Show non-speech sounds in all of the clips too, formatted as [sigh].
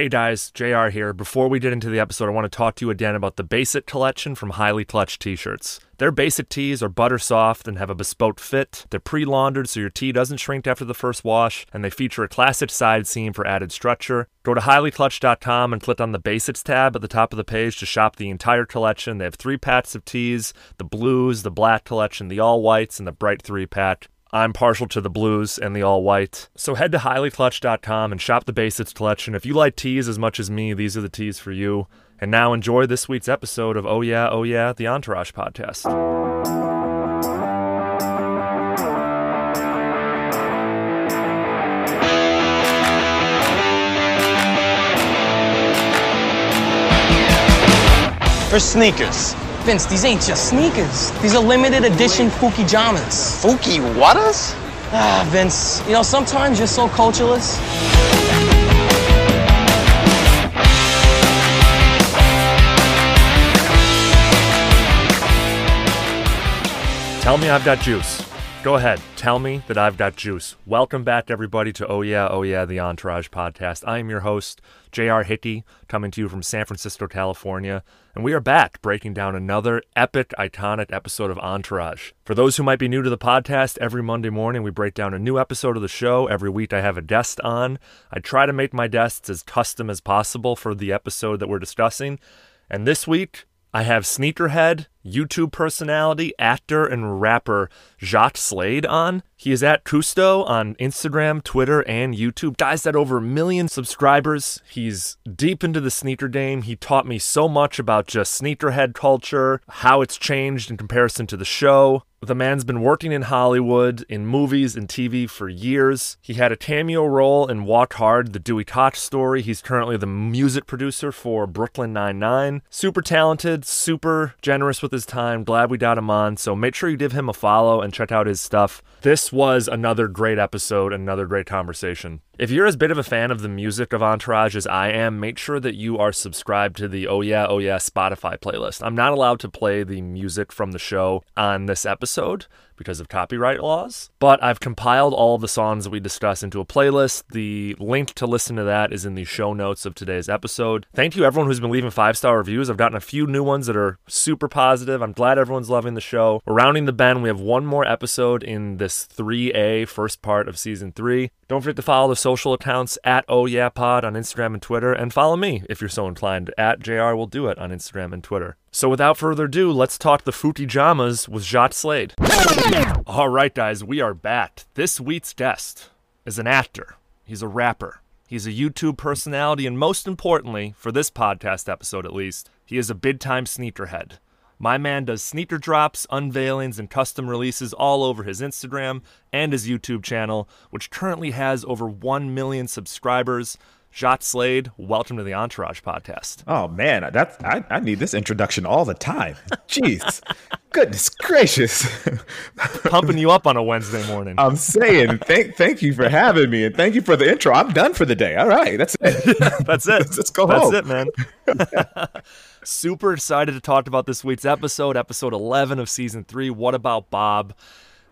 Hey guys, JR here. Before we get into the episode, I want to talk to you again about the Basic collection from Highly Clutch t shirts. Their basic tees are butter soft and have a bespoke fit. They're pre laundered so your tee doesn't shrink after the first wash, and they feature a classic side seam for added structure. Go to highlyclutch.com and click on the Basics tab at the top of the page to shop the entire collection. They have three packs of tees the blues, the black collection, the all whites, and the bright three pack. I'm partial to the blues and the all white. So head to highlyclutch.com and shop the basics collection. If you like tees as much as me, these are the tees for you. And now enjoy this week's episode of Oh Yeah, Oh Yeah, the Entourage podcast. For sneakers. Vince, these ain't just sneakers. These are limited edition Fuki Jamas. Fuki Wattas? Ah, Vince, you know, sometimes you're so cultureless. Tell me I've got juice. Go ahead. Tell me that I've got juice. Welcome back, everybody, to Oh Yeah, Oh Yeah, the Entourage podcast. I am your host, J.R. Hickey, coming to you from San Francisco, California. And we are back breaking down another epic, iconic episode of Entourage. For those who might be new to the podcast, every Monday morning we break down a new episode of the show. Every week I have a guest on. I try to make my guests as custom as possible for the episode that we're discussing. And this week, I have sneakerhead, YouTube personality, actor, and rapper Jacques Slade on. He is at Kustoo on Instagram, Twitter, and YouTube. Guys, that over a million subscribers. He's deep into the sneaker game. He taught me so much about just sneakerhead culture, how it's changed in comparison to the show. The man's been working in Hollywood, in movies and TV for years. He had a cameo role in Walk Hard, the Dewey Cox story. He's currently the music producer for Brooklyn Nine-Nine. Super talented, super generous with his time. Glad we got him on. So make sure you give him a follow and check out his stuff. This was another great episode, another great conversation. If you're as big of a fan of the music of Entourage as I am, make sure that you are subscribed to the Oh Yeah, Oh Yeah Spotify playlist. I'm not allowed to play the music from the show on this episode because of copyright laws, but I've compiled all the songs that we discuss into a playlist. The link to listen to that is in the show notes of today's episode. Thank you, everyone who's been leaving five star reviews. I've gotten a few new ones that are super positive. I'm glad everyone's loving the show. We're rounding the bend. We have one more episode in this 3A first part of season three. Don't forget to follow the social accounts at Oh Yeah Pod on Instagram and Twitter, and follow me if you're so inclined at JR Will Do It on Instagram and Twitter. So without further ado, let's talk the Fuki Jamas with Jacques Slade. All right, guys, we are back. This week's guest is an actor. He's a rapper. He's a YouTube personality, and most importantly, for this podcast episode at least, he is a big time sneakerhead. My man does sneaker drops, unveilings, and custom releases all over his Instagram and his YouTube channel, which currently has over 1 million subscribers. Jacques Slade, welcome to the Entourage podcast. Oh man, that's I, I need this introduction all the time. Jeez, goodness gracious! Pumping you up on a Wednesday morning. I'm saying thank thank you for having me and thank you for the intro. I'm done for the day. All right, that's it. [laughs] That's it. [laughs] Let's go That's home. That's it, man. [laughs] Super excited to talk about this week's episode, episode 11 of season 3. What about Bob?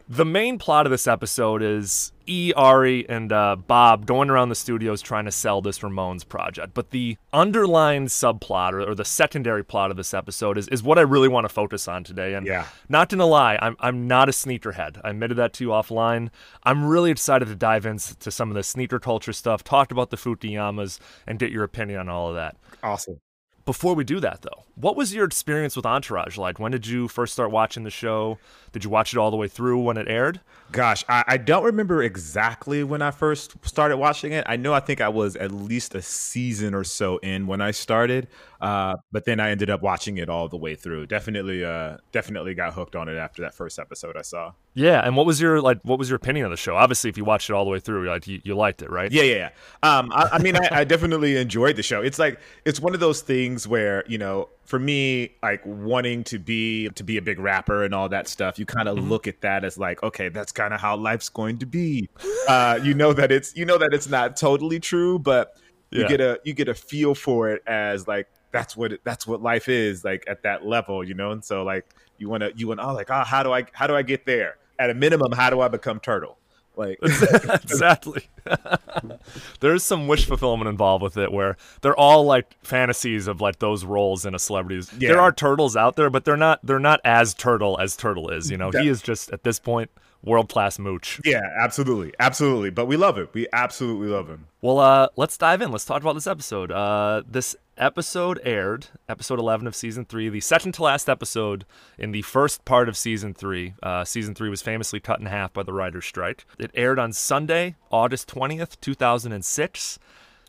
The main plot of this episode is E, Ari, and uh, Bob going around the studios trying to sell this Ramones project. But the underlying subplot or, or the secondary plot of this episode is, is what I really want to focus on today. And Yeah. not gonna lie, I'm, I'm not a sneakerhead. I admitted that to you offline. I'm really excited to dive into some of the sneaker culture stuff, talk about the Fuki Jamas, and get your opinion on all of that. Awesome. Before we do that, though, what was your experience with Entourage like? When did you first start watching the show? Did you watch it all the way through when it aired? Gosh, I, I don't remember exactly when I first started watching it. I know I think I was at least a season or so in when I started, uh, but then I ended up watching it all the way through. Definitely, uh, definitely got hooked on it after that first episode I saw. Yeah, and what was your like? What was your opinion of the show? Obviously, if you watched it all the way through, like you, you liked it, right? Yeah, yeah, yeah. Um, I, I mean, I, I definitely enjoyed the show. It's like it's one of those things where you know, for me, like wanting to be to be a big rapper and all that stuff, you kind of look at that as like, okay, that's kind of how life's going to be. Uh, you know that it's you know that it's not totally true, but you Yeah. get a you get a feel for it as like that's what it, that's what life is like at that level, you know. And so like you want to you want oh like oh how do I how do I get there? At a minimum, how do I become turtle? Like, [laughs] [laughs] exactly. [laughs] There's some wish fulfillment involved with it where they're all like fantasies of like those roles in a celebrity's. Yeah. There are turtles out there, but they're not they're not as turtle as turtle is, you know. He is just at this point world class mooch. yeah, absolutely, absolutely. But we love it. We absolutely love him. Well, uh, let's dive in. Let's talk about this episode. Uh, this episode aired, episode 11 of season three, the second to last episode in the first part of season three. Uh, season three was famously cut in half by the writer's strike. It aired on Sunday, August 20th, 2006.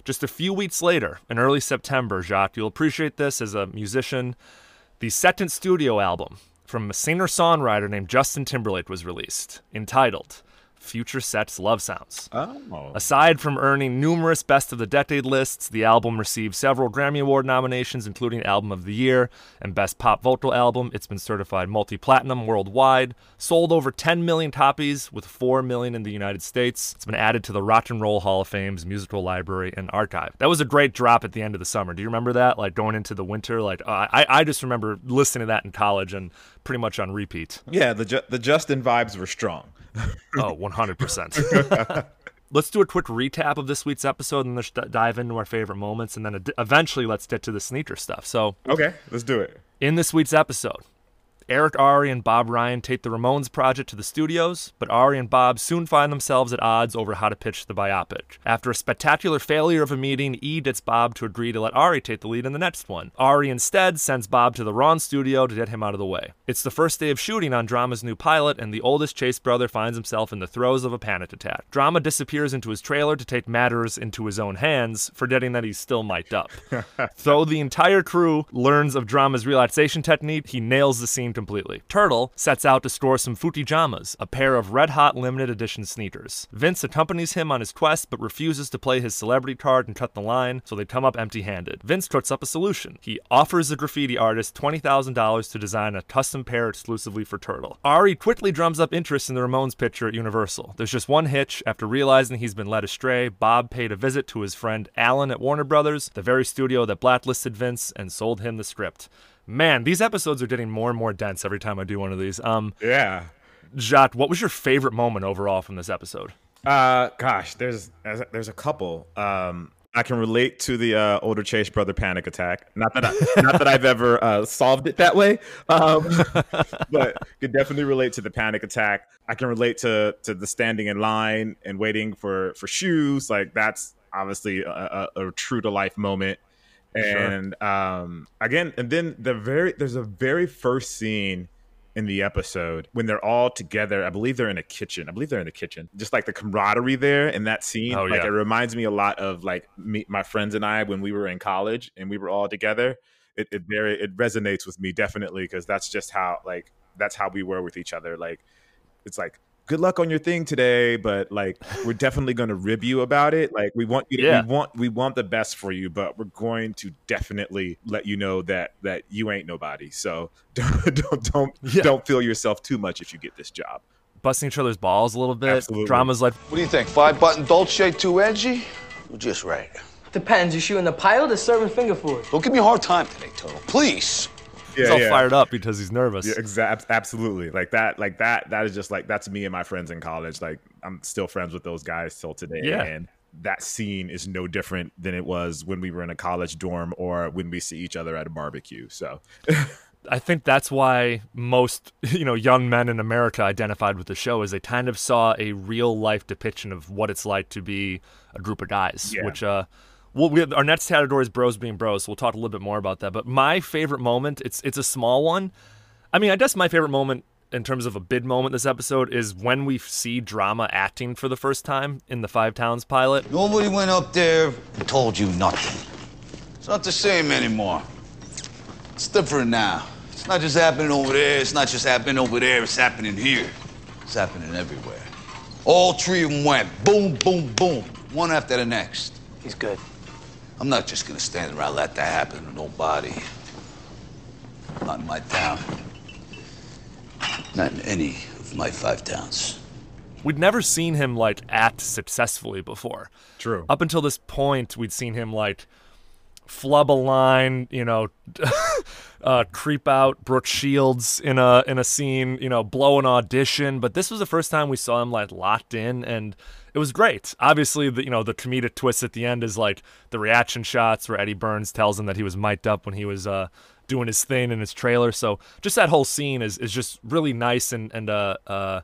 Just a few weeks later, in early September, Jacques, you'll appreciate this as a musician. The second studio album from a singer songwriter named Justin Timberlake was released, entitled FutureSex/LoveSounds. Oh, Aside from earning numerous Best of the Decade lists, the album received several Grammy Award nominations, including Album of the Year and Best Pop Vocal Album. It's been certified multi platinum worldwide, sold over 10 million copies, with 4 million in the United States. It's been added to the Rock and Roll Hall of Fame's musical library and archive. That was a great drop at the end of the summer. Do you remember that? Like going into the winter? Like, uh, I, I just remember listening to that in college and pretty much on repeat. yeah. The Ju- the Justin vibes were strong. Oh, 100%. [laughs] let's do a quick recap of this week's episode and let's dive into our favorite moments. And then ad- eventually let's get to the sneaker stuff. So, Okay, let's do it. in this week's episode, Eric Ari and Bob Ryan take the Ramones project to the studios, but Ari and Bob soon find themselves at odds over how to pitch the biopic. After a spectacular failure of a meeting, E gets Bob to agree to let Ari take the lead in the next one. Ari instead sends Bob to the wrong studio to get him out of the way. It's the first day of shooting on Drama's new pilot, and the oldest Chase brother finds himself in the throes of a panic attack. Drama disappears into his trailer to take matters into his own hands, forgetting that he's still mic'd up. [laughs] Though the entire crew learns of Drama's relaxation technique, he nails the scene completely. Turtle sets out to score some Fuki Jamas, a pair of red hot limited edition sneakers. Vince accompanies him on his quest but refuses to play his celebrity card and cut the line, so they come up empty handed. Vince cooks up a solution. He offers the graffiti artist $20,000 to design a custom pair exclusively for Turtle. Ari quickly drums up interest in the Ramones picture at Universal. There's just one hitch. After realizing he's been led astray, Bob paid a visit to his friend Alan at Warner Brothers, the very studio that blacklisted Vince and sold him the script. Man, these episodes are getting more and more dense every time I do one of these. Um, Yeah. Jacques, what was your favorite moment overall from this episode? Uh, gosh, there's there's a couple. Um, I can relate to the uh, older Chase brother panic attack. Not that I, [laughs] not that I've ever uh, solved it that way, um, [laughs] but could definitely relate to the panic attack. I can relate to to the standing in line and waiting for for shoes. Like that's obviously a, a, a true to life moment. And um, again, and then the very there's a very first scene in the episode when they're all together. I believe they're in a kitchen. I believe they're in the kitchen. Just like the camaraderie there in that scene. Oh, like yeah. it reminds me a lot of like me, my friends and I when we were in college and we were all together. It, it very it resonates with me definitely because that's just how like that's how we were with each other. Like it's like good luck on your thing today, but like we're definitely going to rib you about it. Like we want you to, Yeah. we want we want the best for you, but we're going to definitely let you know that that you ain't nobody. So [laughs] don't don't don't, Yeah. don't feel yourself too much if you get this job. Busting each other's balls a little bit. Absolutely. Drama's like, What do you think? Five button Dolce, too edgy? Or just right? Depends. You shooting the pilot or serving finger food? Don't give me a hard time today, Turtle. Please. Yeah, he's all fired up because he's nervous. Yeah, exa- absolutely. Like that, like that, that is just like that's me and my friends in college. Like I'm still friends with those guys till today. Yeah. And that scene is no different than it was when we were in a college dorm or when we see each other at a barbecue. So [laughs] I think that's why most you know young men in America identified with the show is they kind of saw a real life depiction of what it's like to be a group of guys. Yeah. Which uh, well, we, our next category is bros being bros. So we'll talk a little bit more about that. But my favorite moment, it's it's a small one. I mean, I guess my favorite moment in terms of a big moment this episode is when we see drama acting for the first time in the Five Towns pilot. Nobody went up there and told you nothing. It's not the same anymore. It's different now. It's not just happening over there. It's not just happening over there. It's happening here. It's happening everywhere. All three of them went boom, boom, boom, one after the next. He's good. I'm not just gonna stand around and let that happen to nobody. Not in my town. Not in any of my five towns. We'd never seen him like act successfully before. True. Up until this point, we'd seen him like flub a line, you know, [laughs] uh, creep out Brooke Shields in a in a scene, you know, blow an audition. But this was the first time we saw him like locked in, and it was great. Obviously, the you know the comedic twist at the end is like the reaction shots where Eddie Burns tells him that he was mic'd up when he was uh, doing his thing in his trailer. So just that whole scene is is just really nice and and uh uh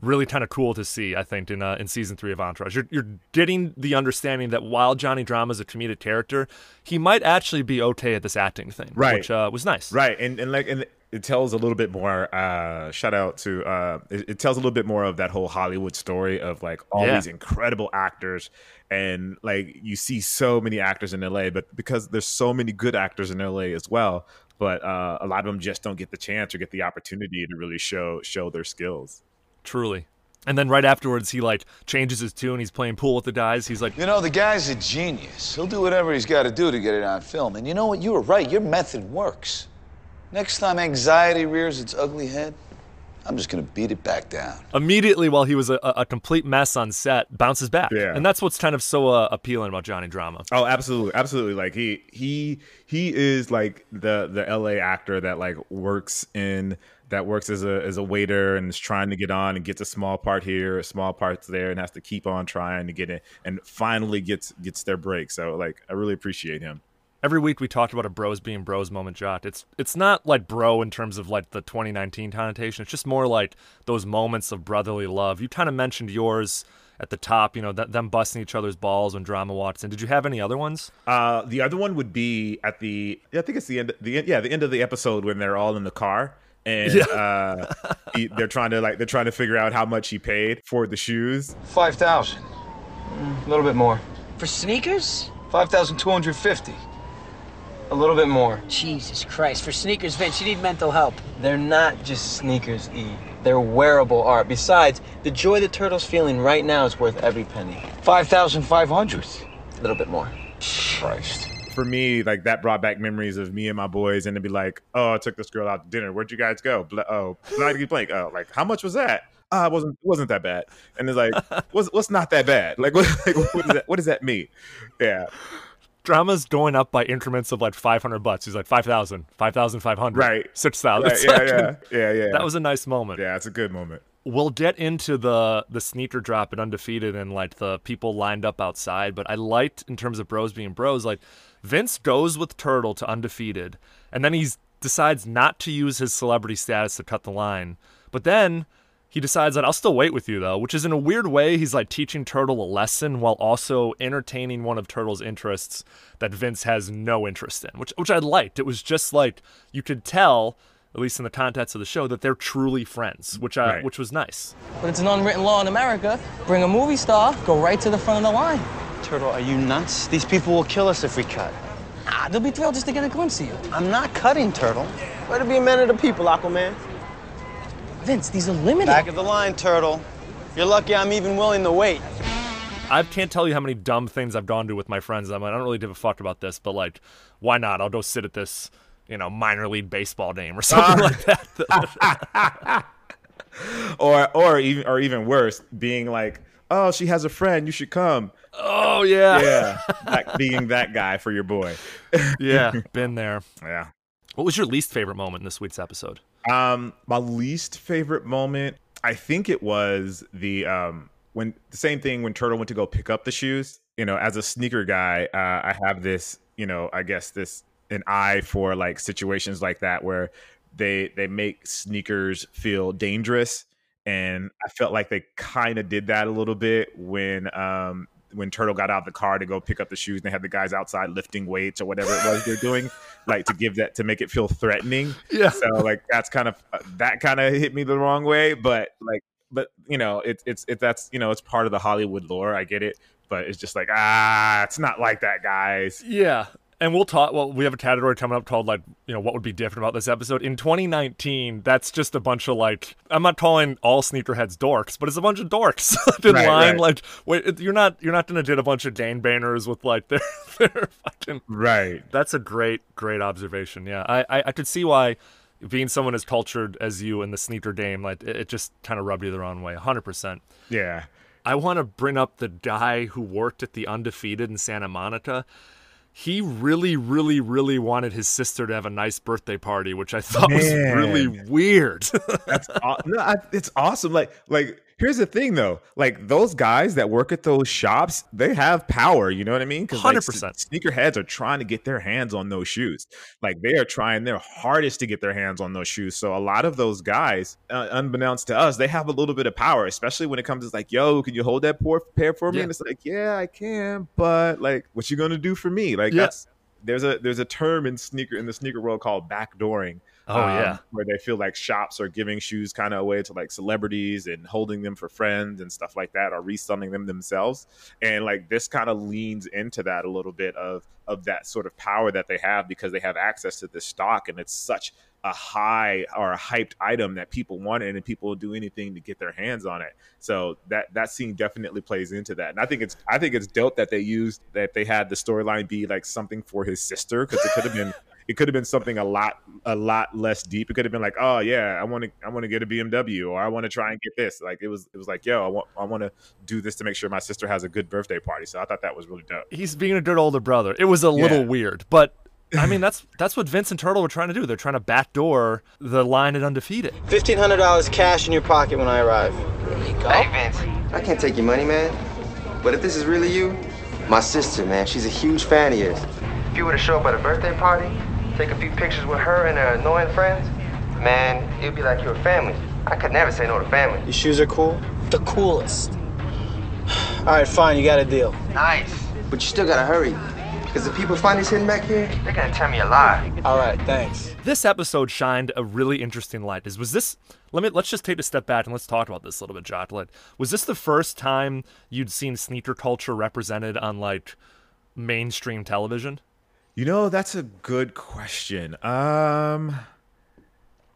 really kind of cool to see. I think in uh, in season three of Entourage, you're you're getting the understanding that while Johnny Drama is a comedic character, he might actually be okay at this acting thing, Right. Which uh, was nice. Right, and and like and it tells a little bit more. Uh, shout out to uh, it, it tells a little bit more of that whole Hollywood story of like all Yeah. these incredible actors, and like you see so many actors in LA, but because there's so many good actors in LA as well, but uh, a lot of them just don't get the chance or get the opportunity to really show show their skills. Truly. And then right afterwards, he like changes his tune. He's playing pool with the guys. He's like, You know, the guy's a genius. He'll do whatever he's got to do to get it on film. And you know what? You were right. Your method works. Next time anxiety rears its ugly head, I'm just going to beat it back down. immediately while he was a, a a complete mess on set, bounces back. Yeah. And that's what's kind of so uh, appealing about Johnny Drama. Oh, absolutely, absolutely. Like he he he is like the the LA actor that like works in that works as a as a waiter and is trying to get on and gets a small part here, a small parts there, and has to keep on trying to get it, and finally gets gets their break. So like, I really appreciate him. Every week we talked about a bros being bros moment, Jacques. It's it's not like bro in terms of like the 2019 connotation. It's just more like those moments of brotherly love. You kind of mentioned yours at the top. You know, th- them busting each other's balls when drama walks in. Did you have any other ones? Uh, the other one would be at the I think it's the end the yeah the end of the episode when they're all in the car and uh, he, they're trying to like they're trying to figure out how much he paid for the shoes. 5,000. A little bit more. For sneakers? 5,250. A little bit more. Jesus Christ. For sneakers, Vince, you need mental help. They're not just sneakers, E. They're wearable art. Besides, the joy the turtle's feeling right now is worth every penny. 5,500. A little bit more. Christ. for me, like that brought back memories of me and my boys, and to be like, "Oh, I took this girl out to dinner. Where'd you guys go? Bla- oh, Bloody Blank. Oh, like how much was that? Ah, it wasn't it wasn't that bad." And it's like, [laughs] "What's what's not that bad? Like, [laughs] what, like, what, does that, what does that mean?" Yeah, Drama's going up by increments of like 500 bucks. He's like 5,000, 5,500, Right. [laughs] 6,000. right, yeah, like- yeah, yeah, yeah. That was a nice moment. yeah, it's a good moment. we'll get into the the sneaker drop and undefeated and like the people lined up outside but i liked in terms of bros being bros like vince goes with turtle to undefeated and then he decides not to use his celebrity status to cut the line but then he decides that i'll still wait with you though which is in a weird way he's like teaching turtle a lesson while also entertaining one of turtle's interests that vince has no interest in which which i liked it was just like you could tell at least in the context of the show that they're truly friends which I, Right. which was nice But it's an unwritten law in America. Bring a movie star, go right to the front of the line. Turtle, are you nuts? These people will kill us if we cut. Ah, they'll be thrilled just to get a glimpse of you. I'm not cutting, Turtle. Way to be a man of the people, Aquaman. Vince, these are limited. Back of the line, Turtle. You're lucky I'm even willing to wait. I can't tell you how many dumb things I've gone to with my friends. I'm like, I don't really give a fuck about this, but like, why not? I'll go sit at this, you know, minor league baseball game or [laughs] something like that. [laughs] Or or even or even worse, being like, "Oh, she has a friend. You should come." oh yeah, Yeah, that, being that guy for your boy. [laughs] yeah, been there. Yeah. What was your least favorite moment in this week's episode? Um, my least favorite moment, I think it was the um when the same thing when Turtle went to go pick up the shoes. You know, as a sneaker guy, uh, I have this, you know, I guess this an eye for like situations like that where they they make sneakers feel dangerous, and I felt like they kind of did that a little bit when um when Turtle got out of the car to go pick up the shoes and they had the guys outside lifting weights or whatever it was they're doing, [laughs] like to give that to make it feel threatening. Yeah. So like that's kind of uh, that kind of hit me the wrong way, but like but you know it's it's it that's you know it's part of the Hollywood lore. I get it, but it's just like ah, it's not like that, guys. Yeah. And we'll talk. Well, we have a category coming up called like, you know, what would be different about this episode. In 2019, that's just a bunch of like, I'm not calling all sneakerheads dorks, but it's a bunch of dorks [laughs] in Right, line. right. Like, wait, you're not, you're not gonna get a bunch of Dane banners with like [laughs] their, their fucking. Right. That's a great, great observation. Yeah, I, I, I could see why, being someone as cultured as you in the sneaker game, like it, it just kind of rubbed you the wrong way. 100. percent Yeah. I want to bring up the guy who worked at the Undefeated in Santa Monica. He really, really, really wanted his sister to have a nice birthday party, which I thought was really weird. [laughs] That's aw- no, I, it's awesome. Like like here's the thing though, like those guys that work at those shops, they have power. You know what I mean? Because 100%. sneakerheads are trying to get their hands on those shoes. Like they are trying their hardest to get their hands on those shoes. So a lot of those guys, uh, unbeknownst to us, they have a little bit of power, especially when it comes to like, yo, can you hold that poor pair for me? Yeah. And it's like, yeah, I can, but like, what you gonna do for me? Like Yeah. that's there's a there's a term in sneaker in the sneaker world called backdooring. Oh, um, yeah. where they feel like shops are giving shoes kind of away to like celebrities and holding them for friends and stuff like that, or reselling them themselves. And like this kind of leans into that a little bit of of that sort of power that they have because they have access to this stock, and it's such a high or a hyped item that people want it and people will do anything to get their hands on it. So that that scene definitely plays into that. And I think it's I think it's dope that they used that they had the storyline be like something for his sister because it could have been it could have been something a lot a lot less deep. It could have been like, oh yeah, I want to I want to get a BMW or I want to try and get this. Like it was it was like, yo, I want I want to do this to make sure my sister has a good birthday party. So I thought that was really dope. He's being a good older brother. It was a little weird, but I mean [laughs] that's that's what Vince and Turtle were trying to do. They're trying to backdoor the line at undefeated. Fifteen hundred dollars cash in your pocket when I arrive. Hey Vince, I can't take your money, man. But if this is really you, my sister, man, she's a huge fan of yours. If you were to show up at a birthday party, take a few pictures with her and her annoying friends, man, it'd be like you were family. I could never say no to family. Your shoes are cool. The coolest. All right, fine. You got a deal. Nice. But you still gotta hurry. Because if people find us hidden back here, they're gonna tell me a lie. All right, thanks. This episode shined a really interesting light. Is was this? Let me let's just take a step back and let's talk about this a little bit, Jocelyn. Was this the first time you'd seen sneaker culture represented on like mainstream television? You know, that's a good question. Um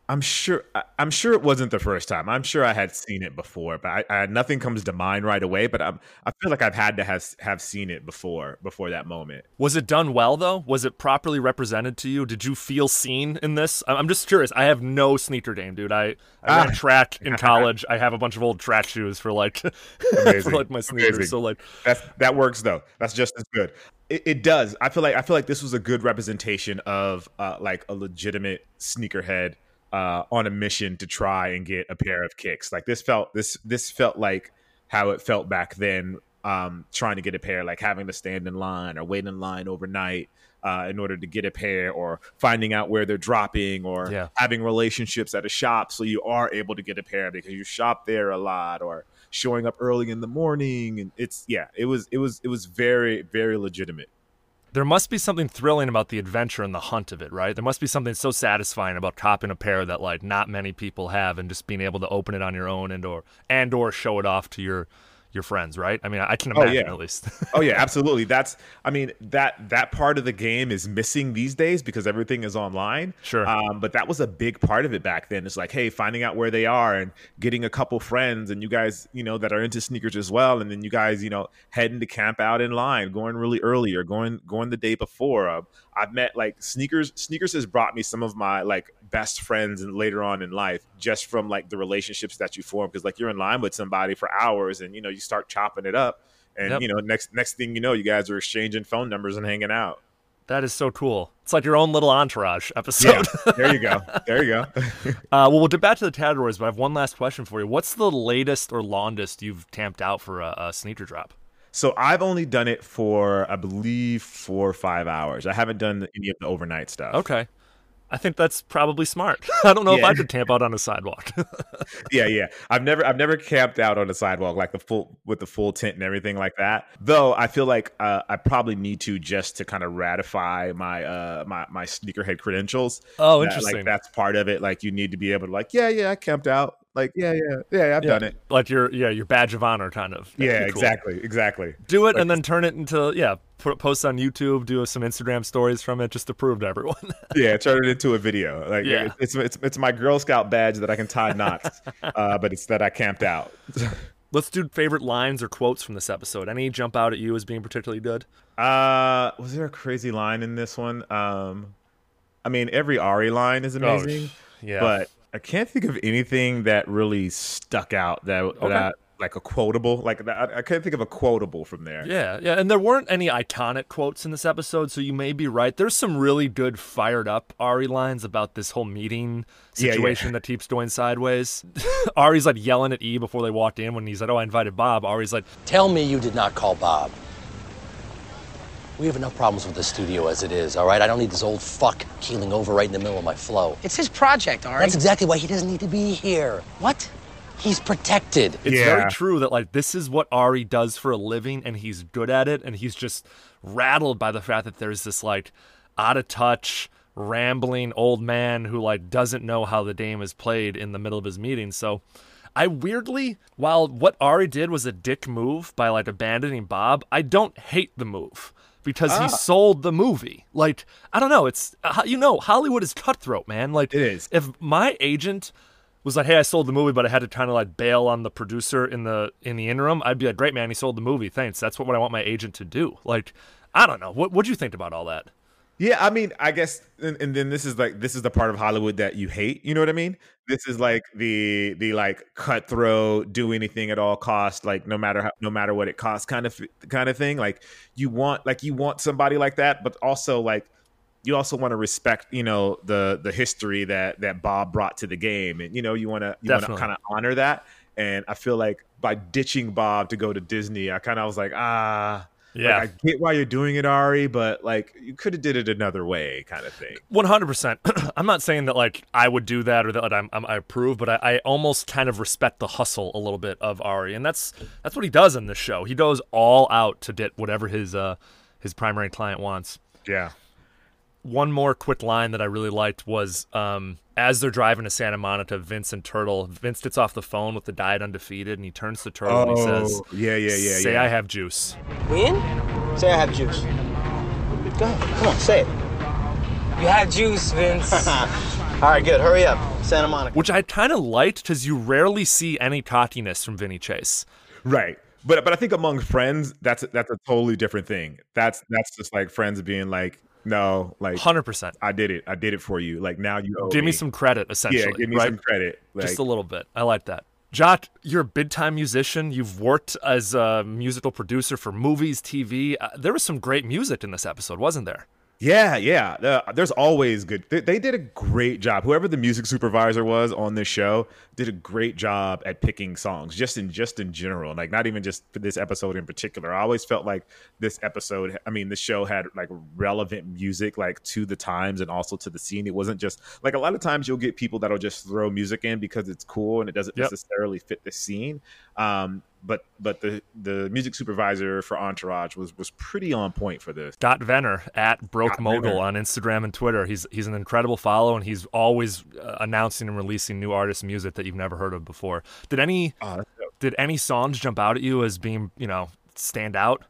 I'm sure I- I'm sure it wasn't the first time. I'm sure I had seen it before, but I, I nothing comes to mind right away, but I'm I feel like I've had to have have seen it before before that moment. Was it done well though? Was it properly represented to you? Did you feel seen in this? I'm just curious. I have no sneaker game, dude. I, I ran Ah. track in [laughs] college. I have a bunch of old track shoes for like [laughs] for Amazing. like my sneakers. Amazing. So like that works though. That's just as good. It, it does. I feel like I feel like this was a good representation of uh, like a legitimate sneakerhead uh, on a mission to try and get a pair of kicks. Like this felt this this felt like how it felt back then. Um, trying to get a pair, like having to stand in line or wait in line overnight. Uh, in order to get a pair, or finding out where they're dropping, or Yeah. having relationships at a shop so you are able to get a pair because you shop there a lot, or showing up early in the morning and it's yeah it was it was it was very very legitimate there must be something thrilling about the adventure and the hunt of it, right? There must be something so satisfying about copping a pair that like not many people have and just being able to open it on your own and or and or show it off to your your friends, right? I mean, I can Oh, imagine yeah. at least. oh yeah [laughs] absolutely that's i mean that that part of the game is missing these days because everything is online Sure. um, but that was a big part of it back then it's like hey finding out where they are and getting a couple friends and you guys you know that are into sneakers as well and then you guys you know heading to camp out in line going really early or going going the day before uh, i've met like sneakers sneakers has brought me some of my like best friends and later on in life just from like the relationships that you form because like you're in line with somebody for hours and you know you start chopping it up and Yep. you know next next thing you know you guys are exchanging phone numbers and hanging out that is so cool. It's like your own little entourage yeah episode. [laughs] there you go there you go [laughs] uh, well, we'll get back to the categories, but I have one last question for you. What's the latest or longest you've tamped out for a, a sneaker drop? So i've only done it for i believe four or five hours i haven't done any of the overnight stuff Okay. I think that's probably smart. [laughs] I don't know if I could camp out on a sidewalk. [laughs] yeah, yeah. I've never I've never camped out on a sidewalk like the full with the full tent and everything like that. Though I feel like uh, I probably need to just to kind of ratify my uh my my sneakerhead credentials. Oh, That, interesting. Like that's part of it. Like you need to be able to like yeah yeah I camped out. Like yeah yeah yeah I've Yeah. done it. like your yeah your badge of honor kind of. Yeah, cool. exactly exactly. Do it Like- and then turn it into yeah. Put post on YouTube, do some Instagram stories from it, just to prove to everyone. [laughs] Yeah, turn it into a video. Like Yeah. it's, it's it's my Girl Scout badge that I can tie knots, [laughs] uh, but it's that I camped out. [laughs] Let's do favorite lines or quotes from this episode. Any jump out at you as being particularly good? Uh, was there a crazy line in this one? Um, I mean, every Ari line is amazing, yeah. but I can't think of anything that really stuck out that that, like a quotable. Like I, I can't think of a quotable from there. Yeah, yeah, and there weren't any iconic quotes in this episode, so you may be right. There's some really good fired up Ari lines about this whole meeting Yeah, yeah. situation that keeps going sideways. [laughs] Ari's like yelling at E before they walked in when he's like, "Oh, I invited Bob." Ari's like, Tell me you did not call Bob. We have enough problems with the studio as it is, all right? I don't need this old fuck keeling over right in the middle of my flow. It's his project, Ari. That's exactly why he doesn't need to be here. What? He's protected. It's Yeah. very true that like this is what Ari does for a living and he's good at it and he's just rattled by the fact that there's this like out of touch rambling old man who like doesn't know how the game is played in the middle of his meeting. So I weirdly while what Ari did was a dick move by like abandoning Bob, I don't hate the move because Ah. he sold the movie. Like I don't know, it's uh, you know, Hollywood is cutthroat, man. Like It is. if my agent was like, "Hey, I sold the movie, but I had to kind of like bail on the producer in the in the interim," I'd be like, "Great, man, he sold the movie. Thanks. That's what, what I want my agent to do." Like, I don't know. What what do you think about all that? Yeah, I mean, I guess, and, and then this is like this is the part of Hollywood that you hate. You know what I mean? This is like the the like cutthroat, do anything at all cost, like no matter how, no matter what it costs, kind of kind of thing. Like you want like you want somebody like that, but also like you also want to respect, you know, the the history that that Bob brought to the game, and you know you want to you want to kind of honor that. And I feel like by ditching Bob to go to Disney, I kind of was like, ah. Yeah. Like, I get why you're doing it, Ari, but like you could have did it another way, kind of thing. One hundred percent. [clears throat] I'm not saying that like I would do that or that like, I'm, I'm I approve, but I, I almost kind of respect the hustle a little bit of Ari, and that's that's what he does in this show. He goes all out to get whatever his uh his primary client wants. Yeah. One more quick line that I really liked was um, as they're driving to Santa Monica, Vince and Turtle. Vince gets off the phone with the diet undefeated, and he turns to Turtle and he says, Oh, yeah, yeah, yeah, Say yeah. I have juice." Win? Say I have juice. Go ahead. Come on, say it. You have juice, Vince. [laughs] All right, good. Hurry up. Santa Monica. Which I kind of liked because you rarely see any cockiness from Vinny Chase. Right. But but I think among friends, that's that's a totally different thing. That's that's just like friends being like, no, like Hundred percent. I did it. I did it for you. Like now you owe Give me some credit, essentially. Yeah, give me right? some credit. Like, Just a little bit. I like that. Jacques, you're a big time musician. You've worked as a musical producer for movies, TV. Uh, there was some great music in this episode, wasn't there? Yeah, yeah. Uh, there's always good. They, they did a great job. Whoever the music supervisor was on this show did a great job at picking songs, just in just in general. Like not even just for this episode in particular. I always felt like this episode. I mean, the show had like relevant music, like to the times and also to the scene. It wasn't just like a lot of times you'll get people that'll just throw music in because it's cool and it doesn't Yep. necessarily fit the scene. Um, but but the the music supervisor for Entourage was was pretty on point for this. Scott Vener at Broke Scott Mogul Vener. on Instagram and Twitter. He's he's an incredible follow, and he's always uh, announcing and releasing new artist music that you've never heard of before. Did any dope. did any songs jump out at you as being you know stand out?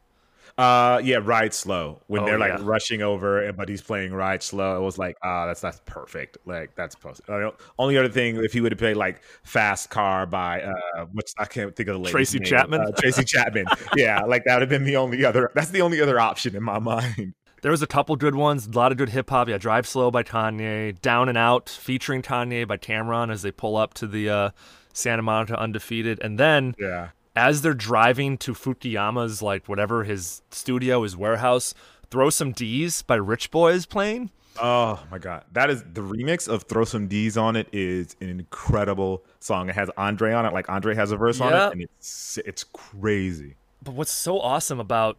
Uh, yeah, ride slow when Oh, they're like yeah. rushing over, and but he's playing ride slow. It was like, ah, that's that's perfect. Like that's. Uh, only other thing, if he would have played like fast car by uh, what's I can't think of the lady's Tracy name. Chapman? Uh, Tracy Chapman. yeah, like that would have been the only other. That's the only other option in my [laughs] mind. There was a couple good ones, a lot of good hip hop. Yeah, Drive Slow by Kanye, Down and Out featuring Kanye by Cam'ron as they pull up to the uh, Santa Monica undefeated, and then Yeah. As they're driving to Fukuyama's like whatever his studio, his warehouse, throw some D's by Rich Boys playing. Oh my god, that is the remix of "Throw Some D's on It" is an incredible song. It has Andre on it, like Andre has a verse on it, and it's it's crazy. But what's so awesome about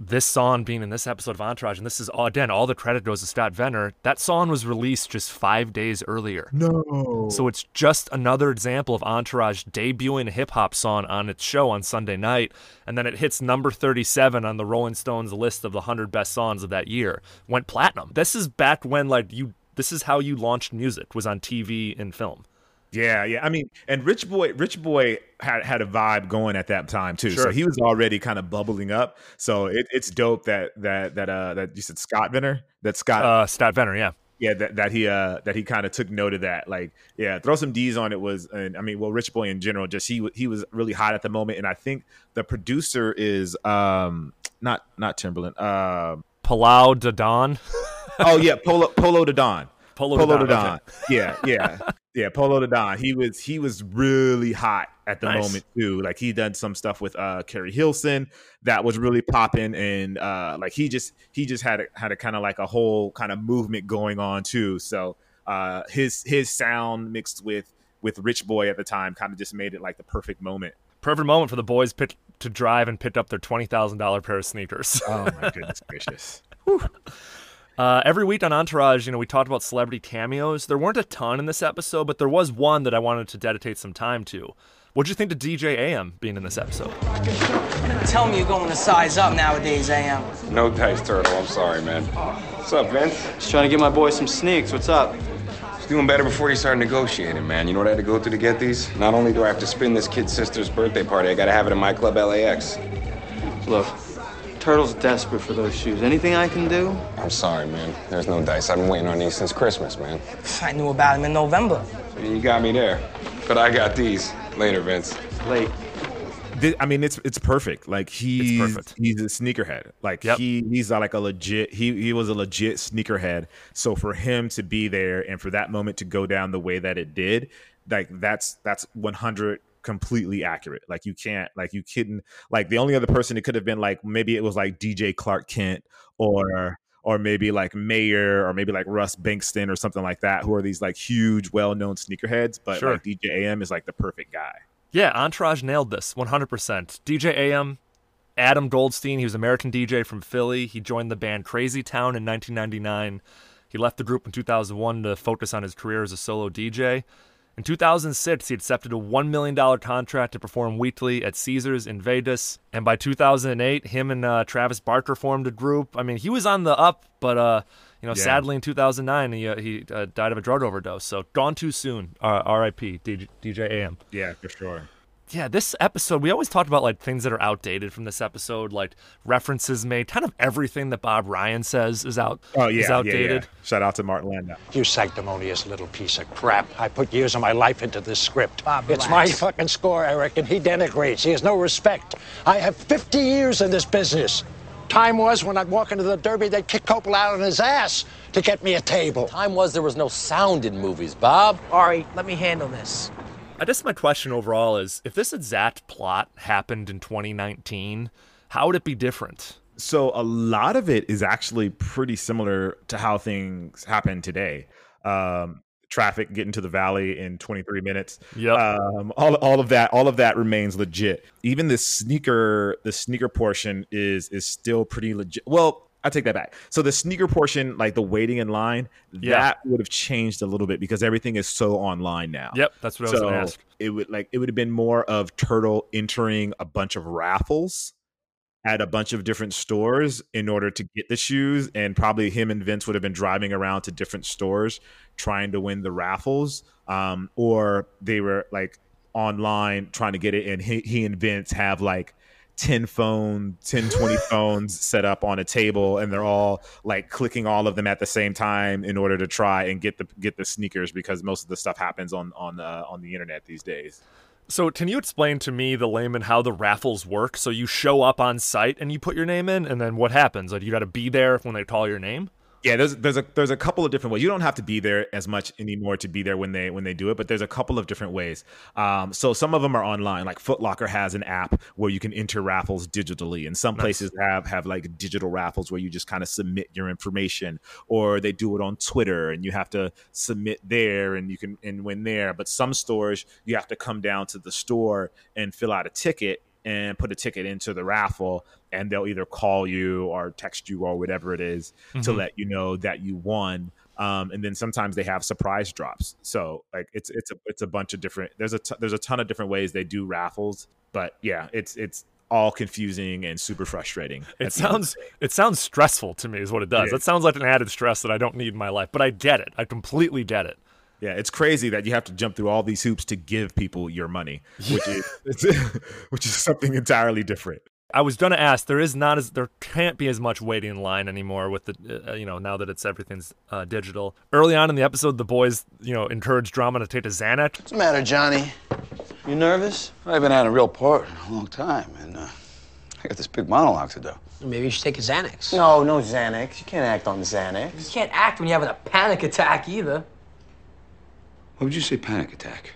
this song being in this episode of Entourage, and this is all, again all the credit goes to Scott Vener. That song was released just five days earlier. No, So it's just another example of Entourage debuting a hip hop song on its show on Sunday night, and then it hits number 37 on the Rolling Stones list of the 100 best songs of that year. Went platinum. This is back when like you this is how you launched music was on TV and film. Yeah, yeah. I mean, and Rich Boy, Rich Boy had had a vibe going at that time too. So he was already kind of bubbling up. So it, it's dope that that that uh that you said Scott Vener, that Scott, Uh Scott Vener, yeah. yeah, that, that he uh that he kind of took note of that. Like, yeah, throw some D's on it was, and I mean, well, Rich Boy in general, just he he was really hot at the moment, and I think the producer is um not not Timbaland, um Polow da Don. oh yeah, [laughs] Polo Polo de Don. Polo Polo Don, de okay. Don. Yeah, yeah, yeah. Polow da Don. He was he was really hot at the Nice. moment too. Like he done some stuff with uh Keri Hilson that was really popping, and uh like he just he just had a, had a kind of like a whole kind of movement going on too. So uh his his sound mixed with with Rich Boy at the time kind of just made it like the perfect moment. Perfect moment for the boys pit, to drive and pick up their twenty thousand dollar pair of sneakers. Oh my [laughs] goodness gracious. [laughs] Uh, every week on Entourage, you know, we talked about celebrity cameos. There weren't a ton in this episode, but there was one that I wanted to dedicate some time to. What'd you think of DJ AM being in this episode? Tell me you're going to size up nowadays, AM. No dice, Turtle. I'm sorry, man. What's up, Vince? Just trying to get my boy some sneaks. What's up? He's doing better before you start negotiating, man. You know what I had to go through to get these? Not only do I have to spin this kid's sister's birthday party, I gotta have it in my club LAX. Look, Turtle's desperate for those shoes. Anything I can do? I'm sorry, man. There's no dice. I've been waiting on these since Christmas, man. I knew about him in November. You got me there. But I got these. Later, Vince. Late. I mean, it's it's perfect. Like he's perfect. he's a sneakerhead. Like Yep. he he's like a legit. He he was a legit sneakerhead. So for him to be there and for that moment to go down the way that it did, like that's that's one hundred completely accurate. Like you can't like you couldn't like the only other person it could have been like maybe it was like DJ Clark Kent or or maybe like Mayor or maybe like Russ Bengtson or something like that, who are these like huge, well known sneakerheads. But Sure. like DJ AM is like the perfect guy. Yeah, Entourage nailed this 100%. DJ AM, Adam Goldstein, he was American DJ from Philly. He joined the band Crazy Town in 1999. He left the group in 2001 to focus on his career as a solo DJ. In 2006, he accepted a $1 million contract to perform weekly at Caesars in Vegas. And by 2008, him and uh, Travis Barker formed a group. I mean, he was on the up, but uh, you know, Yeah. sadly in 2009, he, uh, he uh, died of a drug overdose. So gone too soon. Uh, R.I.P. DJ, DJ AM Yeah, for sure. Yeah, this episode, we always talked about like things that are outdated from this episode, like references made. Kind of everything that Bob Ryan says is out Oh yeah, is outdated. Yeah, yeah. Shout out to Martin Landau. You sanctimonious little piece of crap. I put years of my life into this script. Bob, it's my fucking score, Eric, and he denigrates. He has no respect. I have 50 years in this business. Time was when I'd walk into the Derby, they'd kick Coppola out on his ass to get me a table. Time was there was no sound in movies, Bob. Ari, let me handle this. I guess my question overall is if this exact plot happened in 2019, how would it be different? So a lot of it is actually pretty similar to how things happen today. Um, traffic getting to the valley in 23 minutes. Yep. Um, all, all of that, all of that remains legit. Even the sneaker, the sneaker portion is is still pretty legit. Well, I take that back. So the sneaker portion, like the waiting in line, Yeah. that would have changed a little bit because everything is so online now. Yep, that's what I was so gonna ask. it would like it would have been more of Turtle entering a bunch of raffles at a bunch of different stores in order to get the shoes and probably him and Vince would have been driving around to different stores trying to win the raffles um, or they were like online trying to get it and he, he and Vince have like 10 phone 10 20 [laughs] phones set up on a table and they're all like clicking all of them at the same time in order to try and get the get the sneakers because most of the stuff happens on on uh, on the internet these days So, can you explain to me, the layman, how the raffles work? So, you show up on site and you put your name in, and then what happens? Like, you got to be there when they call your name? Yeah, there's there's a there's a couple of different ways. You don't have to be there as much anymore to be there when they when they do it, but there's a couple of different ways. Um, so some of them are online. Like Foot Locker has an app where you can enter raffles digitally, and some places have have like digital raffles where you just kind of submit your information, or they do it on Twitter and you have to submit there and you can and win there. But some stores you have to come down to the store and fill out a ticket and put a ticket into the raffle and they'll either call you or text you or whatever it is to Mhm. let you know that you won um, and then sometimes they have surprise drops so like it's it's a it's a bunch of different there's a t- there's a ton of different ways they do raffles but yeah it's it's all confusing and super frustrating It at the end of the sounds it sounds stressful to me, is what it does. It It sounds like an added stress that I don't need in my life, but I get it. I completely get it. Yeah, it's crazy that you have to jump through all these hoops to give people your money, which [laughs] is [laughs] which is something entirely different. I was gonna ask. There is not as there can't be as much waiting in line anymore with the uh, you know now that it's everything's uh, digital. Early on in the episode, the boys you know encouraged Drama to take a Xanax. What's the matter, Johnny? You nervous? I haven't had a real part in a long time, and uh, I got this big monologue to do. Maybe you should take a Xanax. No, no Xanax. You can't act on Xanax. You can't act when you're having a panic attack either. What would you say, panic attack?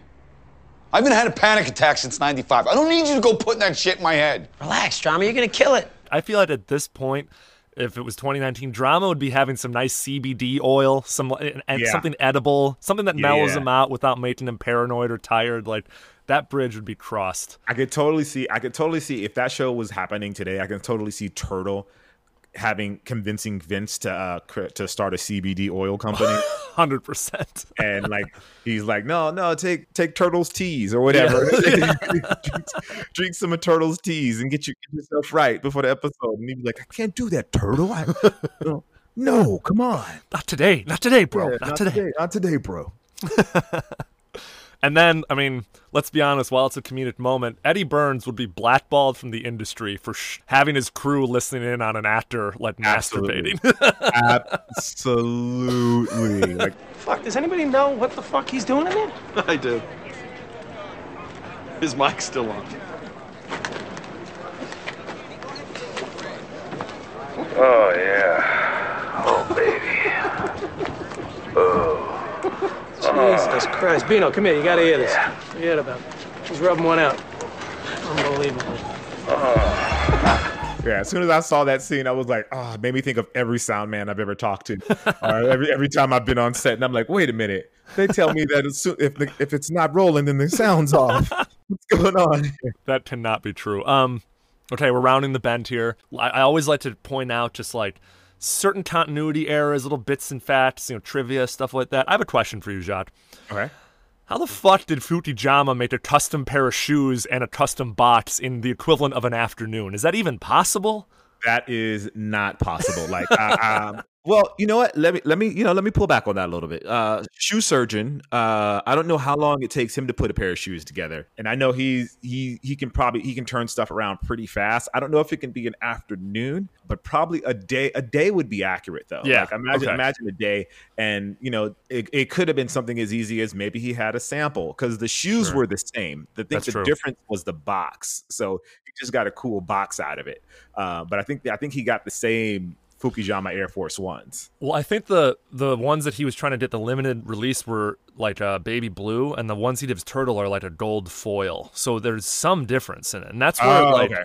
I haven't had a panic attack since 95. I don't need you to go putting that shit in my head. Relax, drama. You're gonna kill it. I feel like at this point, if it was 2019, drama would be having some nice CBD oil, some and Yeah. something edible, something that Yeah, mellows yeah. him out without making him paranoid or tired. Like that bridge would be crossed. I could totally see. I could totally see if that show was happening today. I can totally see Turtle having convincing Vince to uh, to start a CBD oil company, [laughs] Hundred percent. and like he's like, no, no, take take Turtle's teas or whatever. [laughs] [laughs] drink, drink some of Turtle's teas and get, you, get yourself right before the episode. And he'd be like, I can't do that, Turtle. I, no, no, come on, Not today. Not today, bro. Yeah, not, today. not today, bro. And then, I mean, let's be honest. While it's a comedic moment, Eddie Burns would be blackballed from the industry for sh- having his crew listening in on an actor like Absolutely. masturbating. Absolutely, [laughs] like Fuck. Does anybody know what the fuck he's doing in there? I do. His mic's still on. Oh, yeah. Oh, baby. Oh. [laughs] Jesus Christ. Bino, come here. You gotta hear this. Forget about it. He's rubbing one out. Unbelievable. Yeah, as soon as I saw that scene, I was like, oh, made me think of every sound man I've ever talked to. [laughs] or every every time I've been on set, and I'm like, wait a minute. They tell me that as soon, if the, if it's not rolling, then the sound's off. [laughs] What's going on? that cannot be true. Um, okay, we're rounding the bend here. I, I always like to point out just like certain continuity errors, little bits and facts, you know, trivia stuff like that. I have a question for you, Jacques. Okay. How the fuck did Fukijama make a custom pair of shoes and a custom box in the equivalent of an afternoon? Is that even possible? That is not possible. Like, uh, [laughs] um, well, you know what? Let me let me you know let me pull back on that a little bit. Uh, shoe surgeon. Uh, I don't know how long it takes him to put a pair of shoes together, and I know he's he he can probably he can turn stuff around pretty fast. I don't know if it can be an afternoon, but probably a day. A day would be accurate though. Yeah, Like, imagine okay. imagine a day, and you know it, it could have been something as easy as maybe he had a sample because the shoes Sure. were the same. The thing That's the true. difference was the box. So he just got a cool box out of it. Uh, but I think I think he got the same Fukijama Air Force Ones. Well, I think the the ones that he was trying to get the limited release were like uh, baby blue, and the ones he gives turtle are like a gold foil. So there's some difference in it, and that's where Oh, like okay.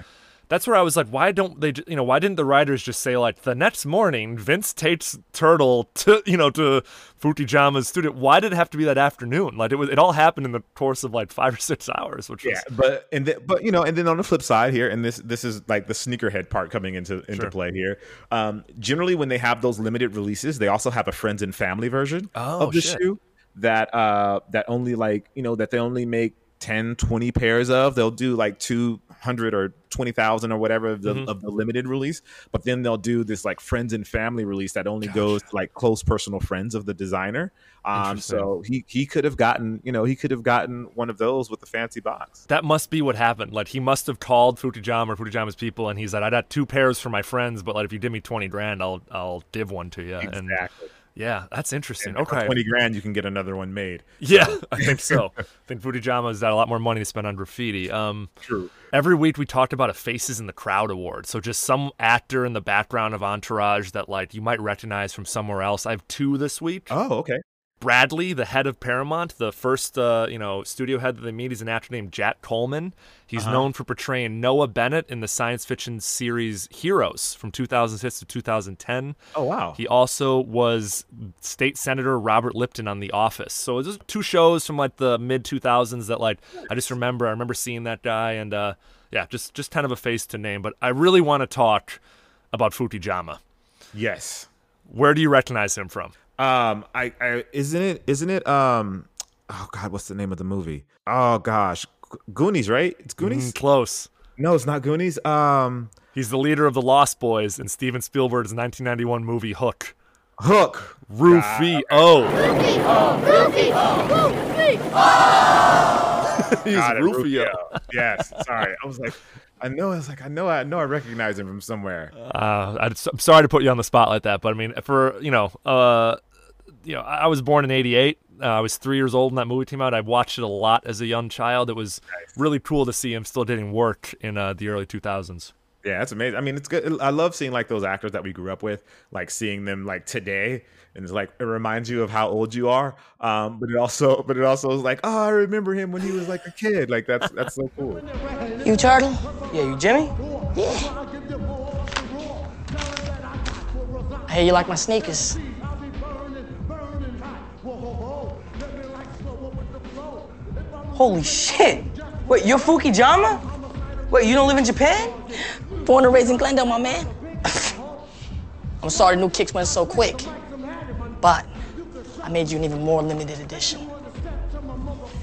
That's where I was like, why don't they? You know, why didn't the writers just say like the next morning Vince takes turtle to [laughs] you know to Fukijama's studio? Why did it have to be that afternoon? Like it was, it all happened in the course of like five or six [laughs] hours, which was Yeah, but and then, but you know, and then on the flip side here, and this this is like the sneakerhead part coming into into Sure. play here. Um, generally, when they have those limited releases, they also have a friends and family version Oh, of the shit. shoe that uh that only like you know that they only make 10 20 pairs of they'll do like 200 or 20,000 or whatever of the, Mhm. of the limited release but then they'll do this like friends and family release that only goes to like close personal friends of the designer um so he he could have gotten you know he could have gotten one of those with the fancy box That must be what happened. Like he must have called Fukijama or Fukijama's people, and he's like, "I got two pairs for my friends, but like if you give me twenty grand, I'll I'll give one to you." And Exactly. Yeah, that's interesting. And for okay, 20 grand you can get another one made Yeah, [laughs] I think so. [laughs] I think Fukijama's got a lot more money to spend on graffiti. Um, True. Every week we talked about a Faces in the Crowd award. So just some actor in the background of Entourage that like you might recognize from somewhere else. I have two this week. oh okay Bradley, the head of Paramount, the first uh, you know studio head that they meet, he's an actor named Jack Coleman. He's Uh-huh. known for portraying Noah Bennett in the science fiction series Heroes from 2006 to 2010. oh wow He also was State Senator Robert Lipton on The Office. So it's just two shows from like the mid 2000s that like I just remember. I remember seeing that guy and uh, yeah, just just kind of a face to name. But I really want to talk about Fukijama. yes Where do you recognize him from? Um I, I isn't it isn't it um oh god what's the name of the movie oh gosh goonies right it's goonies Mm, close. no it's not goonies um He's the leader of the Lost Boys in Steven Spielberg's 1991 movie Hook. Hook Rufio. Oh. [laughs] He's Got it, Rufio. yes sorry i was like i know i was like i know i know i recognize him from somewhere Uh, I, am sorry to put you on the spot like that, but I mean, for you know, uh, you know, I I was born in '88. Uh, I was three years old when that movie came out. I watched it a lot as a young child. It was really cool to see him still getting work in uh, the early 2000s. Yeah, it's amazing. I mean, it's good. I love seeing like those actors that we grew up with, like seeing them like today, and it's like it reminds you of how old you are. Um, but it also, but it also is like, oh, I remember him when he was like a kid. Like that's that's so cool. You Turtle? Yeah, you Jimmy? Yeah. Hey, you like my sneakers? Holy shit! Wait, you're Fukijama? Wait, you don't live in Japan? Born and raised in Glendale, my man. [laughs] I'm sorry new kicks went so quick. But I made you an even more limited edition.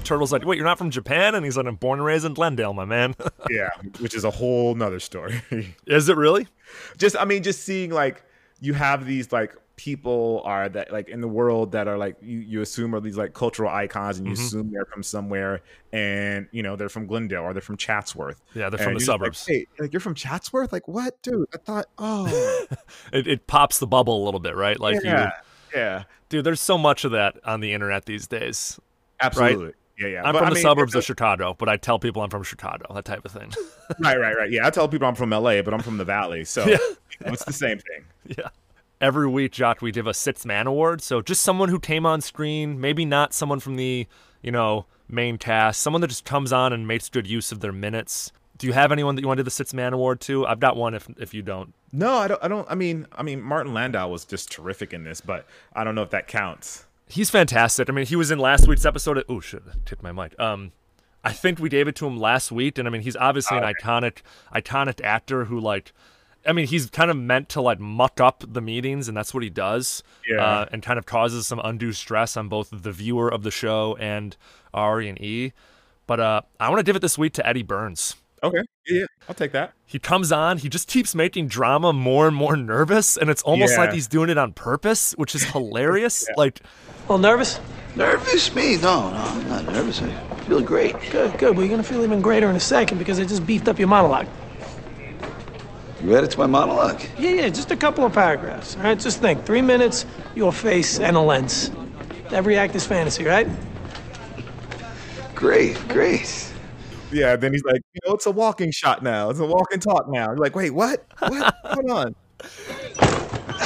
Turtle's like, wait, you're not from Japan? And he's like, I'm born and raised in Glendale, my man. [laughs] yeah, which is a whole nother story. is it really? Just, I mean, just seeing like you have these like people are that like in the world that are like you, you assume are these like cultural icons and you Mhm. assume they're from somewhere and you know they're from Glendale or they're from Chatsworth. Yeah, they're from the you're like, suburbs. hey, like you're from Chatsworth? Like what, dude? I thought, [laughs] oh, it, it pops the bubble a little bit, right? Like, you- Yeah, yeah. dude, there's so much of that on the internet these days. Absolutely. Right? Yeah, yeah. I'm But, from I the mean, suburbs of Chicago, but I tell people I'm from Chicago, that type of thing. right, right, right. Yeah, I tell people I'm from LA, but I'm from the Valley, [laughs] so Yeah. you know, it's the same thing. [laughs] yeah. Every week, Jacques, we give a Sits Man Award. So just someone who came on screen, maybe not someone from the, you know, main cast, someone that just comes on and makes good use of their minutes. Do you have anyone that you want to do the Sits Man Award to? I've got one if if you don't. No, I don't. I don't. I mean, I mean, Martin Landau was just terrific in this, but I don't know if that counts. He's fantastic. I mean, he was in last week's episode. Of, oh shit, tipped my mic. Um, I think we gave it to him last week, and I mean, he's obviously an iconic, iconic actor who like, I mean, he's kind of meant to like muck up the meetings, and that's what he does. Yeah. Uh, and kind of causes some undue stress on both the viewer of the show and Ari and E. But uh, I want to give it this week to Eddie Burns. Okay, yeah, yeah, I'll take that. He comes on, he just keeps making drama more and more nervous, and it's almost Yeah. like he's doing it on purpose, which is [laughs] hilarious. Like, A little nervous? Nervous? Me? No, no, I'm not nervous. I feel great. Good, good. Well, you're gonna feel even greater in a second because I just beefed up your monologue. You read it to my monologue? Yeah, yeah, just a couple of paragraphs. All right, just think. Three minutes, your face, and a lens. Every act is fantasy, right? Great, great. Yeah. Then he's like, you know, it's a walking shot now. It's a walk and talk now. You're like, wait, what? What? Hold on.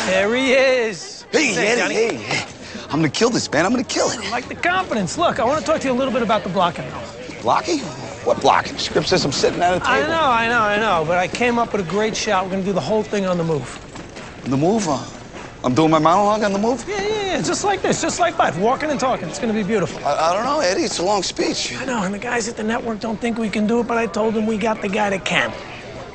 There he is. Hey, Thanks, Eddie, hey, hey. I'm gonna kill this, man. I'm gonna kill it. I like the confidence. Look, I want to talk to you a little bit about the blocking now. Blocking? What blocking? The script says I'm sitting at a table. I know, I know, I know, but I came up with a great shot. We're gonna do the whole thing on the move. The move? Uh, I'm doing my monologue on the move? Yeah, yeah, yeah, just like this, just like life, walking and talking. It's gonna be beautiful. I, I don't know, Eddie. It's a long speech. I know, and the guys at the network don't think we can do it, but I told them we got the guy that can.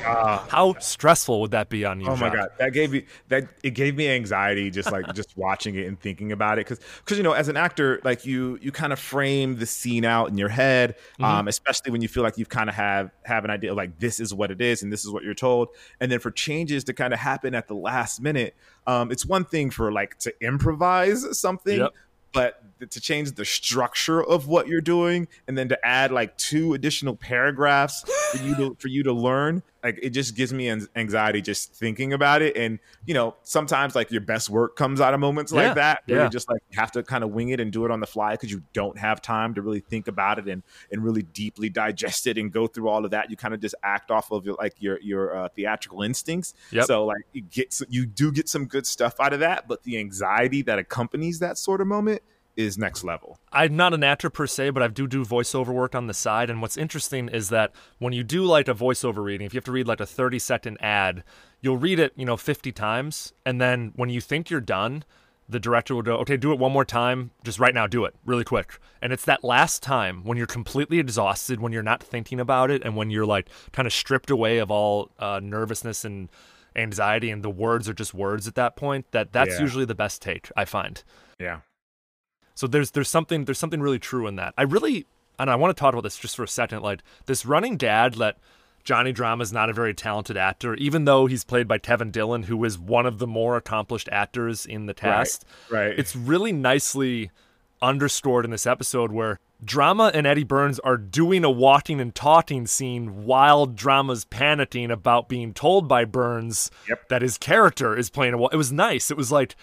How stressful would that be on you? Oh my god, that gave me that it gave me anxiety just like just watching it and thinking about it because because you know as an actor like you you kind of frame the scene out in your head, Mm-hmm. um, especially when you feel like you've kind of have have an idea of like this is what it is and this is what you're told, and then for changes to kind of happen at the last minute, um, it's one thing for like to improvise something. Yep. But to change the structure of what you're doing, and then to add like two additional paragraphs for you to for you to learn, like it just gives me an- anxiety just thinking about it. And you know, sometimes like your best work comes out of moments Yeah, like that, where yeah. you just like have to kind of wing it and do it on the fly because you don't have time to really think about it and and really deeply digest it and go through all of that. You kind of just act off of your like your your uh, theatrical instincts. Yep. So like you get you do get some good stuff out of that, but the anxiety that accompanies that sort of moment is next level. I'm not an actor per se, but I do do voiceover work on the side. And what's interesting is that when you do like a voiceover reading, if you have to read like a 30 second ad, you'll read it, you know, 50 times. And then when you think you're done, the director will go, okay, do it one more time. Just right now, do it really quick. And it's that last time when you're completely exhausted, when you're not thinking about it, and when you're like kind of stripped away of all uh, nervousness and anxiety, and the words are just words at that point, that that's Yeah. usually the best take, I find. Yeah. So there's there's something there's something really true in that. I really and I want to talk about this just for a second. Like this running dad that Johnny Drama is not a very talented actor, even though he's played by Kevin Dillon, who is one of the more accomplished actors in the cast. right. right. It's really nicely underscored in this episode where Drama and Eddie Burns are doing a walking and talking scene while Drama's panicking about being told by Burns that his character is playing a wa- It was nice. It was like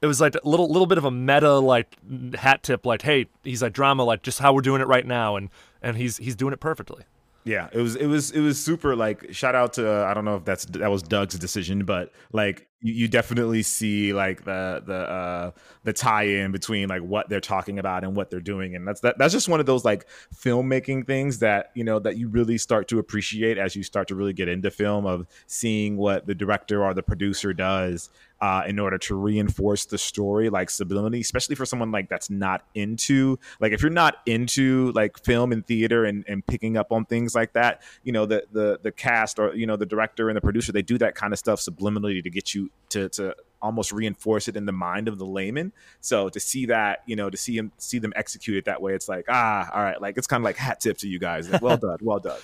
it was like a little little bit of a meta like hat tip like hey he's like drama like just how we're doing it right now and and he's he's doing it perfectly. Yeah, it was it was it was super like shout out to uh, I don't know if that's that was Doug's decision, but like you, you definitely see like the the uh the tie in between like what they're talking about and what they're doing, and that's that that's just one of those like filmmaking things that you know that you really start to appreciate as you start to really get into film of seeing what the director or the producer does uh, in order to reinforce the story, like subliminally, especially for someone like that's not into like if you're not into like film and theater and, and picking up on things like that, you know, the the the cast or you know the director and the producer they do that kind of stuff subliminally to get you to to almost reinforce it in the mind of the layman. So to see that, you know, to see him see them execute it that way, it's like ah, all right, like it's kind of like hat tip to you guys. Like, well [laughs] done, well done.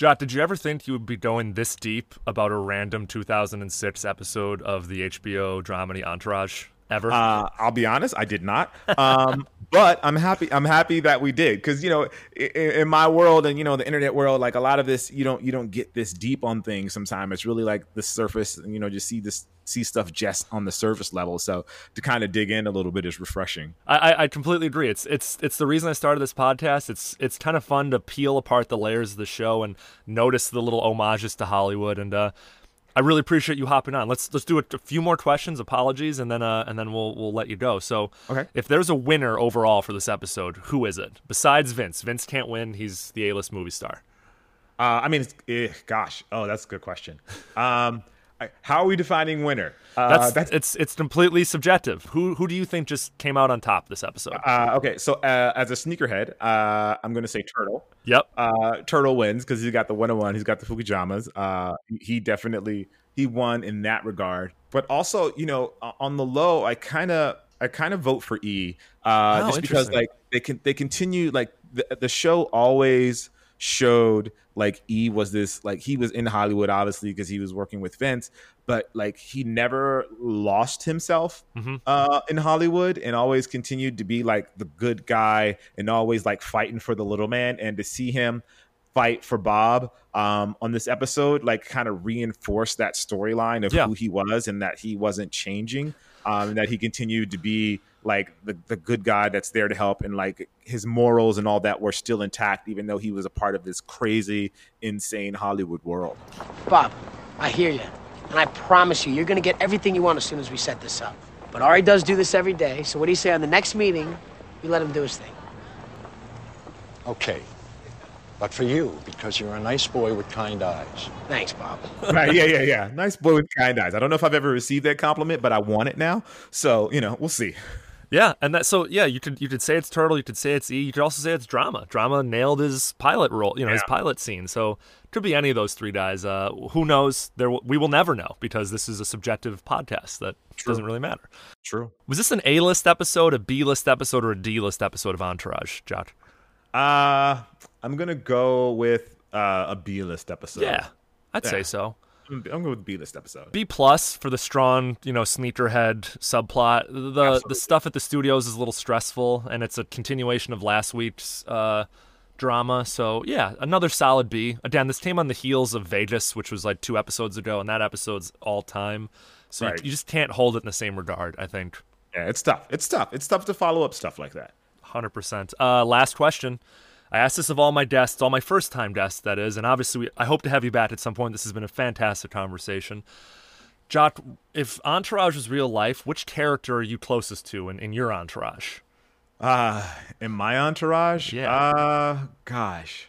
Jacques, did you ever think you would be going this deep about a random 2006 episode of the HBO dramedy Entourage? Ever? Uh, I'll be honest, I did not. Um, [laughs] but I'm happy. I'm happy that we did because you know, in, in, my world and you know the internet world, like a lot of this, you don't you don't get this deep on things. Sometimes it's really like the surface. You know, just see this see stuff just on the surface level. So to kind of dig in a little bit is refreshing. I, I completely agree. It's it's it's the reason I started this podcast. It's it's kind of fun to peel apart the layers of the show and notice the little homages to Hollywood and. uh I really appreciate you hopping on. Let's let's do a, a few more questions. Apologies, and then uh, and then we'll we'll let you go. So, okay. if there's a winner overall for this episode, who is it? Besides Vince, Vince can't win. He's the A-list movie star. Uh, I mean, eh, gosh, oh, that's a good question. Um, how are we defining winner? Uh, that's, that's, it's it's completely subjective. Who who do you think just came out on top this episode? Uh, okay, so uh, as a sneakerhead, uh, I'm going to say Turtle. Yep, uh, Turtle wins because he's got the 101. He's got the Fukijamas. Uh, he definitely he won in that regard. But also, you know, on the low, I kind of I kind of vote for E, oh, just because like they can they continue like the the show always showed like E was this like he was in Hollywood obviously because he was working with Vince, but like he never lost himself mm-hmm. uh, in Hollywood and always continued to be like the good guy and always like fighting for the little man. And to see him fight for Bob um, on this episode, like kind of reinforced that storyline of yeah. who he was and that he wasn't changing, um, and that he continued to be like the, the good guy that's there to help and like his morals and all that were still intact even though he was a part of this crazy insane hollywood world bob i hear you and i promise you you're going to get everything you want as soon as we set this up but ari does do this every day so what do you say on the next meeting you let him do his thing okay but for you, because you're a nice boy with kind eyes. Thanks, Bob. right, yeah, yeah, yeah. Nice boy with kind eyes. I don't know if I've ever received that compliment, but I want it now. So, you know, we'll see. Yeah, and that so yeah, you could you could say it's turtle, you could say it's E, you could also say it's drama. Drama nailed his pilot role, you know, yeah. his pilot scene. So could be any of those three guys. Uh, who knows? There we will never know because this is a subjective podcast that True. doesn't really matter. True. Was this an A list episode, a B list episode, or a D list episode of Entourage, Jacques? Uh I'm gonna go with uh, a B list episode. Yeah, I'd yeah. say so. I'm going with B list episode. B plus for the strong, you know, sneakerhead subplot. The Absolutely. the stuff at the studios is a little stressful, and it's a continuation of last week's uh, drama. So yeah, another solid B. Again, this came on the heels of Vegas, which was like two episodes ago, and that episode's all time. So right. you, you just can't hold it in the same regard. I think. Yeah, it's tough. It's tough. It's tough to follow up stuff like that. Hundred percent. Uh, last question. I asked this of all my guests, all my first time guests, that is, and obviously we, I hope to have you back at some point. This has been a fantastic conversation. Jacques, if Entourage was real life, which character are you closest to in, in your entourage? Uh, in my entourage? Yeah. Uh, gosh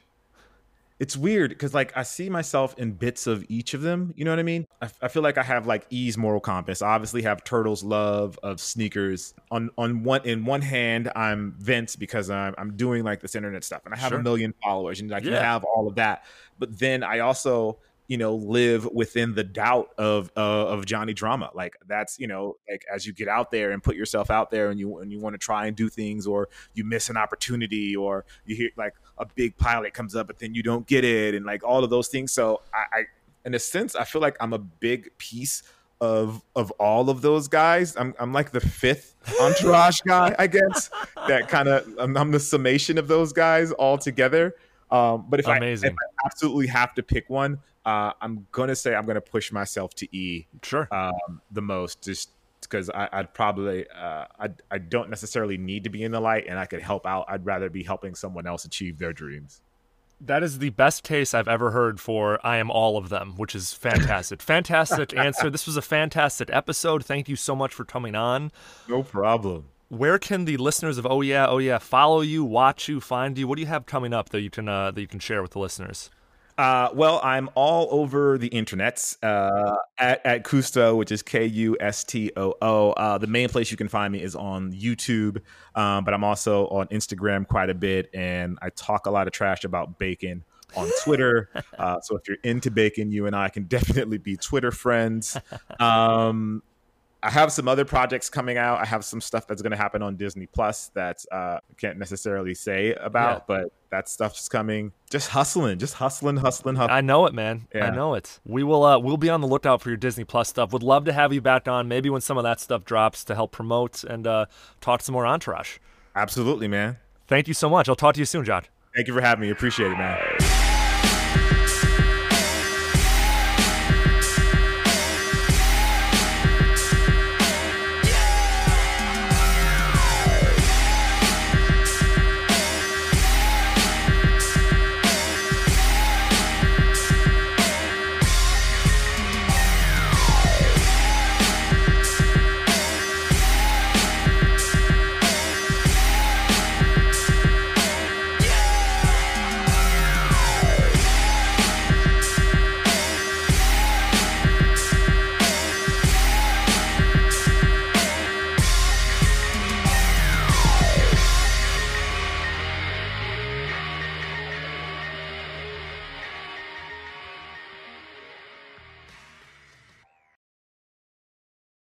it's weird because like I see myself in bits of each of them. You know what I mean? I, I, feel like I have like E's moral compass. I obviously have Turtle's love of sneakers. On on one in one hand, I'm Vince because I'm I'm doing like this internet stuff and I have sure. a million followers and I can yeah. have all of that. But then I also you know live within the doubt of uh, of Johnny Drama. Like that's you know like as you get out there and put yourself out there and you and you want to try and do things or you miss an opportunity or you hear like a big pilot comes up but then you don't get it and like all of those things. So I, I in a sense I feel like I'm a big piece of of all of those guys. I'm I'm like the fifth entourage guy, I guess. [laughs] That kind of I'm, I'm, the summation of those guys all together. Um, but if I, if I absolutely have to pick one, uh, I'm gonna say I'm gonna push myself to E. Sure. Um, the most, just because I'd probably uh, I I don't necessarily need to be in the light, and I could help out. I'd rather be helping someone else achieve their dreams. That is the best case I've ever heard for I am all of them, which is fantastic. [laughs] fantastic answer. This was a fantastic episode. Thank you so much for coming on. No problem. Where can the listeners of Oh Yeah, Oh Yeah follow you, watch you, find you? What do you have coming up that you can uh, that you can share with the listeners? Uh, well, I'm all over the internets uh, at, at Kustoo, which is K U S T O O. Uh, the main place you can find me is on YouTube, um, but I'm also on Instagram quite a bit, and I talk a lot of trash about bacon on Twitter. [laughs] Uh, so if you're into bacon, you and I can [laughs] definitely be Twitter friends. Um, I have some other projects coming out. I have some stuff that's going to happen on Disney Plus that uh, I can't necessarily say about, yeah. but that stuff's coming. Just hustling, just hustling, hustling, hustling. I know it, man. Yeah. I know it. We will. Uh, we'll be on the lookout for your Disney Plus stuff. Would love to have you back on, maybe when some of that stuff drops to help promote and uh, talk some more Entourage. Absolutely, man. Thank you so much. I'll talk to you soon, John. Thank you for having me. Appreciate it, man.